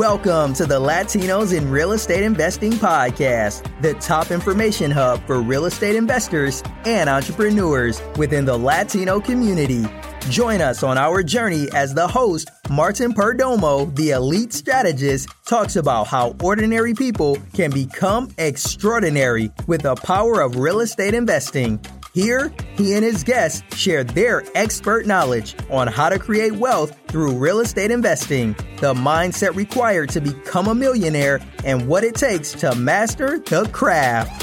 Welcome to the Latinos in Real Estate Investing Podcast, the top information hub for real estate investors and entrepreneurs within the Latino community. Join us on our journey as the host, Martin Perdomo, the elite strategist, talks about how ordinary people can become extraordinary with the power of real estate investing. Here, he and his guests share their expert knowledge on how to create wealth through real estate investing, the mindset required to become a millionaire, and what it takes to master the craft.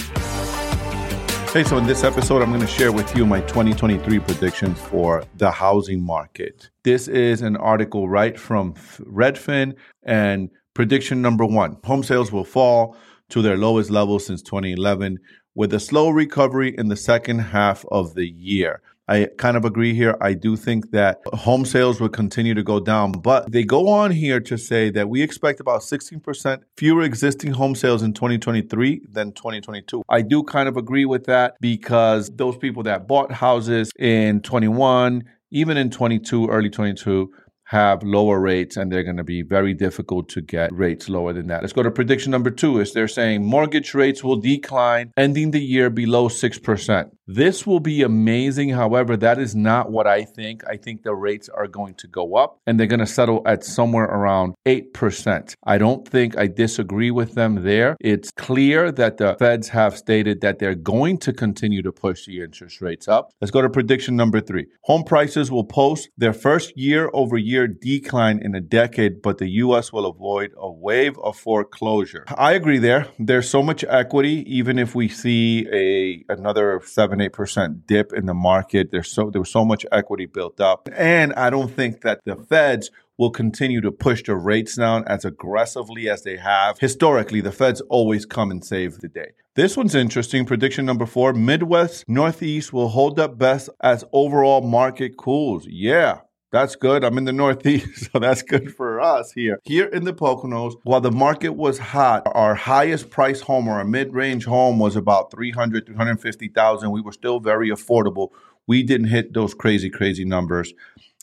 Hey, so in this episode, I'm going to share with you my 2023 predictions for the housing market. This is an article right from Redfin, and prediction number one home sales will fall to their lowest level since 2011 with a slow recovery in the second half of the year. I kind of agree here. I do think that home sales will continue to go down, but they go on here to say that we expect about 16% fewer existing home sales in 2023 than 2022. I do kind of agree with that because those people that bought houses in 21, even in 22, early 22, have lower rates and they're going to be very difficult to get rates lower than that. Let's go to prediction number two is they're saying mortgage rates will decline ending the year below 6%. This will be amazing. However, that is not what I think. I think the rates are going to go up and they're going to settle at somewhere around 8%. I don't think I disagree with them there. It's clear that the feds have stated that they're going to continue to push the interest rates up. Let's go to prediction number three. Home prices will post their first year over year decline in a decade, but the U.S. will avoid a wave of foreclosure. I agree there. There's so much equity, even if we see a another seven seven, eight percent dip in the market. There's so there was so much equity built up. And I don't think that the feds will continue to push the rates down as aggressively as they have. Historically, the feds always come and save the day. This one's interesting. Prediction number four Midwest, Northeast will hold up best as overall market cools. Yeah. That's good. I'm in the Northeast, so that's good for us here. Here in the Poconos, while the market was hot, our highest price home or a mid-range home was about 300, 350,000. We were still very affordable. We didn't hit those crazy, crazy numbers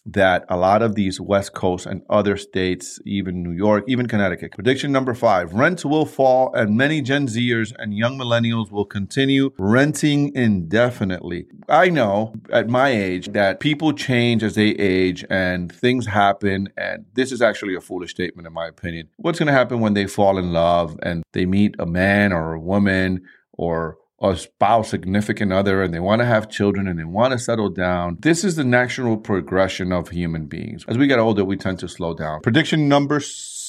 that a lot of these West Coast and other states, even New York, even Connecticut. Prediction number five rents will fall, and many Gen Zers and young millennials will continue renting indefinitely. I know at my age that people change as they age and things happen, and this is actually a foolish statement, in my opinion. What's going to happen when they fall in love and they meet a man or a woman or a spouse, significant other, and they want to have children and they want to settle down. This is the natural progression of human beings. As we get older, we tend to slow down. Prediction number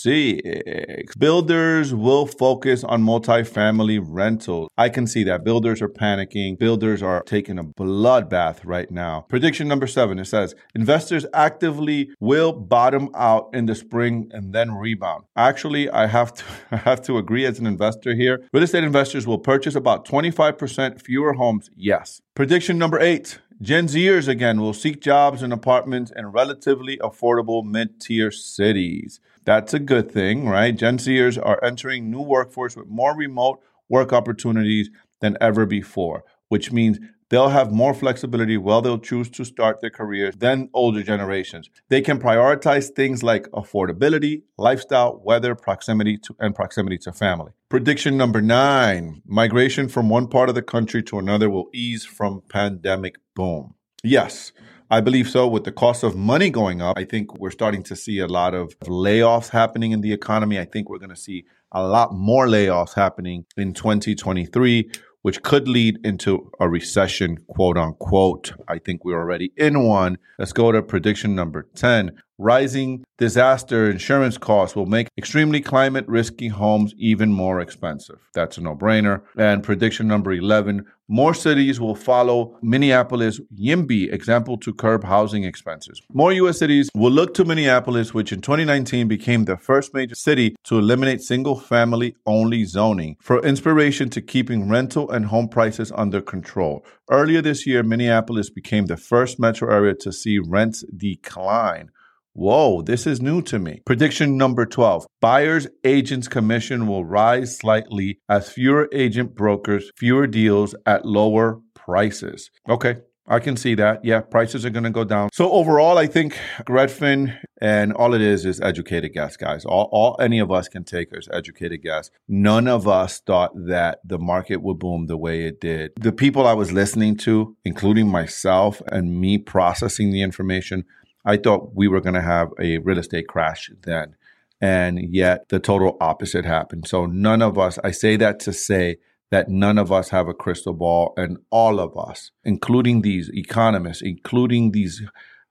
Eh, builders will focus on multifamily rentals. I can see that. Builders are panicking. Builders are taking a bloodbath right now. Prediction number seven it says investors actively will bottom out in the spring and then rebound. Actually, I have to, I have to agree as an investor here. Real estate investors will purchase about 25% fewer homes. Yes. Prediction number eight Gen Zers again will seek jobs and apartments in relatively affordable mid tier cities. That's a good thing, right? Gen Zers are entering new workforce with more remote work opportunities than ever before, which means they'll have more flexibility while they'll choose to start their careers than older generations. They can prioritize things like affordability, lifestyle, weather, proximity to and proximity to family. Prediction number 9, migration from one part of the country to another will ease from pandemic boom. Yes, I believe so. With the cost of money going up, I think we're starting to see a lot of layoffs happening in the economy. I think we're going to see a lot more layoffs happening in 2023, which could lead into a recession, quote unquote. I think we're already in one. Let's go to prediction number 10. Rising disaster insurance costs will make extremely climate risky homes even more expensive. That's a no brainer. And prediction number 11 more cities will follow Minneapolis YIMBY example to curb housing expenses. More U.S. cities will look to Minneapolis, which in 2019 became the first major city to eliminate single family only zoning, for inspiration to keeping rental and home prices under control. Earlier this year, Minneapolis became the first metro area to see rents decline. Whoa, this is new to me. Prediction number 12 Buyers agents commission will rise slightly as fewer agent brokers, fewer deals at lower prices. Okay, I can see that. Yeah, prices are going to go down. So overall, I think Redfin and all it is is educated guess, guys. All, all any of us can take is educated guess. None of us thought that the market would boom the way it did. The people I was listening to, including myself and me processing the information, I thought we were going to have a real estate crash then. And yet the total opposite happened. So none of us, I say that to say that none of us have a crystal ball and all of us, including these economists, including these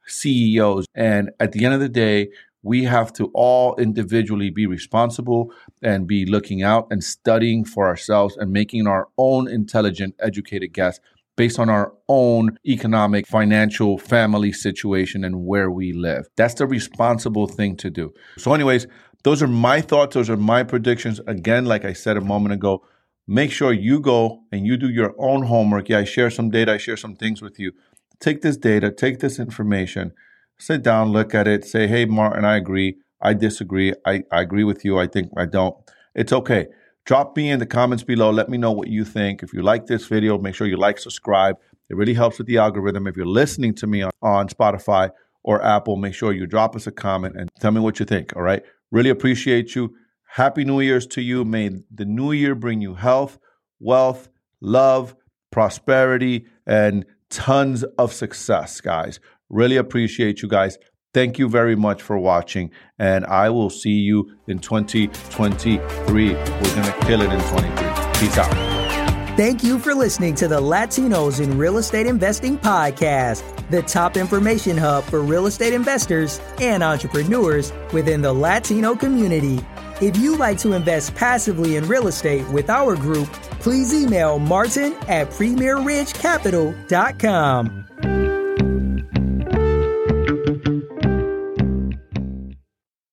CEOs. And at the end of the day, we have to all individually be responsible and be looking out and studying for ourselves and making our own intelligent, educated guess based on our own economic, financial, family situation and where we live. That's the responsible thing to do. So, anyways, those are my thoughts. Those are my predictions. Again, like I said a moment ago, make sure you go and you do your own homework. Yeah, I share some data, I share some things with you. Take this data, take this information, sit down, look at it, say, hey, Martin, I agree. I disagree. I, I agree with you. I think I don't. It's okay. Drop me in the comments below. Let me know what you think. If you like this video, make sure you like, subscribe. It really helps with the algorithm. If you're listening to me on, on Spotify or Apple, make sure you drop us a comment and tell me what you think. All right. Really appreciate you. Happy New Year's to you. May the new year bring you health, wealth, love, prosperity, and tons of success, guys. Really appreciate you guys. Thank you very much for watching, and I will see you in 2023. We're going to kill it in 23. Peace out. Thank you for listening to the Latinos in Real Estate Investing podcast, the top information hub for real estate investors and entrepreneurs within the Latino community. If you'd like to invest passively in real estate with our group, please email martin at premierridgecapital.com.